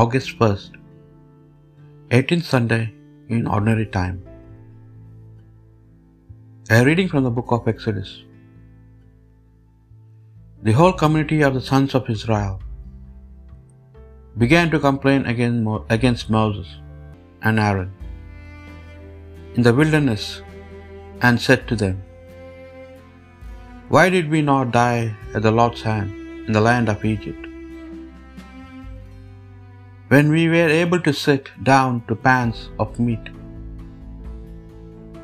August 1st, 18th Sunday in Ordinary Time. A reading from the book of Exodus. The whole community of the sons of Israel began to complain against Moses and Aaron in the wilderness and said to them, Why did we not die at the Lord's hand in the land of Egypt? When we were able to sit down to pans of meat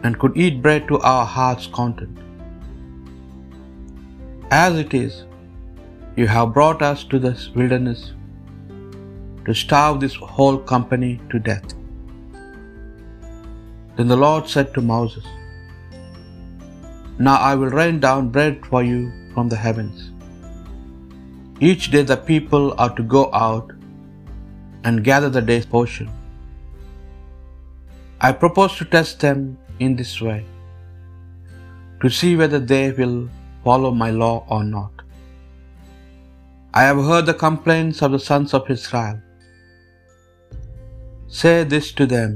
and could eat bread to our heart's content. As it is, you have brought us to this wilderness to starve this whole company to death. Then the Lord said to Moses, Now I will rain down bread for you from the heavens. Each day the people are to go out and gather the day's portion. I propose to test them in this way, to see whether they will follow my law or not. I have heard the complaints of the sons of Israel. Say this to them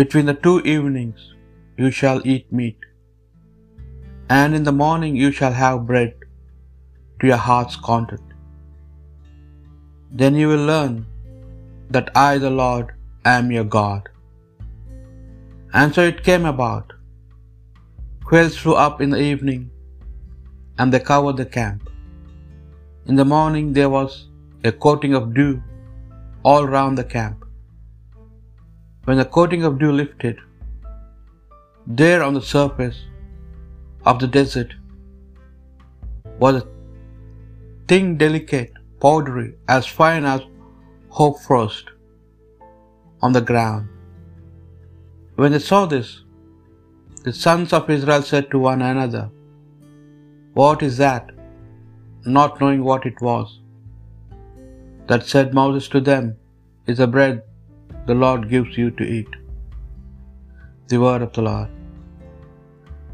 Between the two evenings you shall eat meat, and in the morning you shall have bread to your heart's content. Then you will learn that I, the Lord, am your God. And so it came about. Quails flew up in the evening, and they covered the camp. In the morning there was a coating of dew all round the camp. When the coating of dew lifted, there on the surface of the desert was a thing delicate, powdery, as fine as hoar frost on the ground. When they saw this, the sons of Israel said to one another, What is that? Not knowing what it was. That said Moses to them, Is the bread the Lord gives you to eat. The word of the Lord.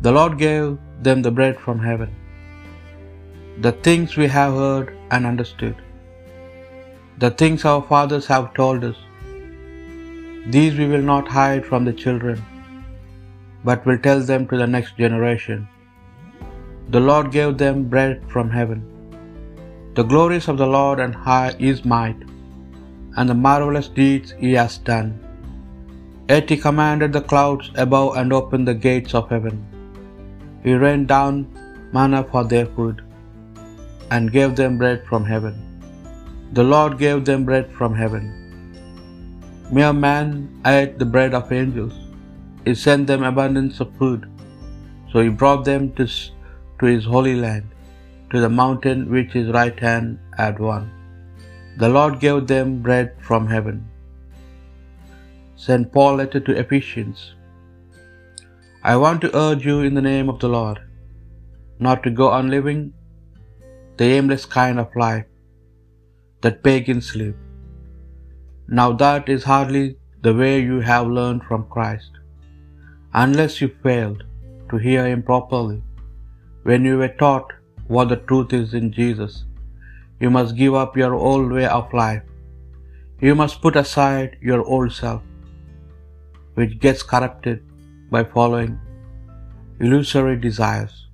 The Lord gave them the bread from heaven, the things we have heard and understood, the things our fathers have told us. These we will not hide from the children, but will tell them to the next generation. The Lord gave them bread from heaven. The glories of the Lord and high is might, and the marvelous deeds he has done. Yet he commanded the clouds above and opened the gates of heaven. He rained down manna for their food, and gave them bread from heaven. The Lord gave them bread from heaven. Mere man ate the bread of angels. He sent them abundance of food. So he brought them to, to his holy land, to the mountain which his right hand had won. The Lord gave them bread from heaven. St. Paul letter to Ephesians. I want to urge you in the name of the Lord, not to go on living the aimless kind of life that pagans live. Now that is hardly the way you have learned from Christ, unless you failed to hear him properly when you were taught what the truth is in Jesus. You must give up your old way of life. You must put aside your old self, which gets corrupted by following illusory desires.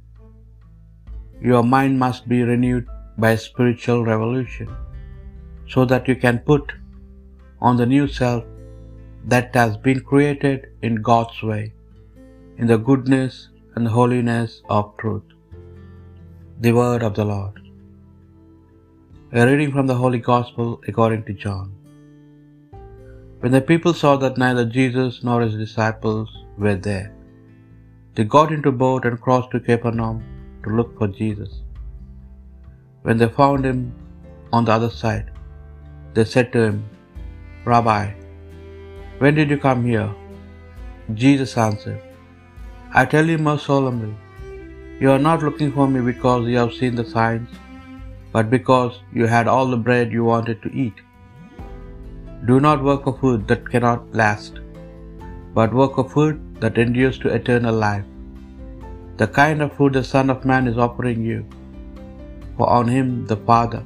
Your mind must be renewed by a spiritual revolution so that you can put on the new self that has been created in God's way, in the goodness and holiness of truth. The word of the Lord. A reading from the Holy Gospel according to John. When the people saw that neither Jesus nor his disciples were there, they got into boat and crossed to Capernaum to look for Jesus. When they found him on the other side, they said to him, Rabbi, when did you come here? Jesus answered, I tell you most solemnly, you are not looking for me because you have seen the signs, but because you had all the bread you wanted to eat. Do not work for food that cannot last, but work for food that endures to eternal life, the kind of food the Son of Man is offering you, for on him the Father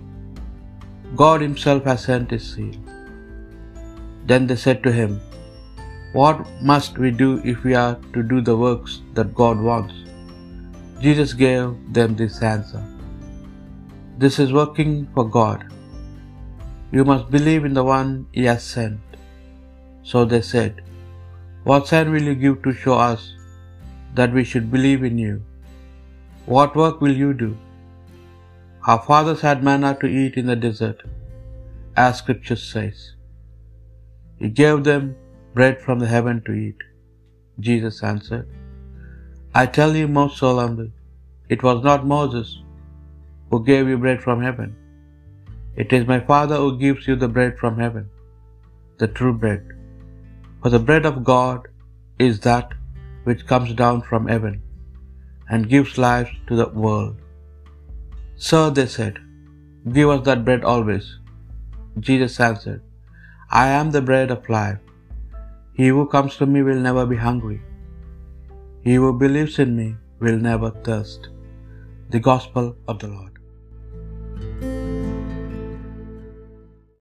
God Himself has sent His seal. Then they said to him, What must we do if we are to do the works that God wants? Jesus gave them this answer This is working for God. You must believe in the one He has sent. So they said, What sign will you give to show us that we should believe in you? What work will you do? Our fathers had manna to eat in the desert, as Scripture says. He gave them bread from the heaven to eat. Jesus answered, I tell you most solemnly, it was not Moses who gave you bread from heaven. It is my Father who gives you the bread from heaven, the true bread. For the bread of God is that which comes down from heaven and gives life to the world. Sir, they said, give us that bread always. Jesus answered, I am the bread of life. He who comes to me will never be hungry. He who believes in me will never thirst. The Gospel of the Lord.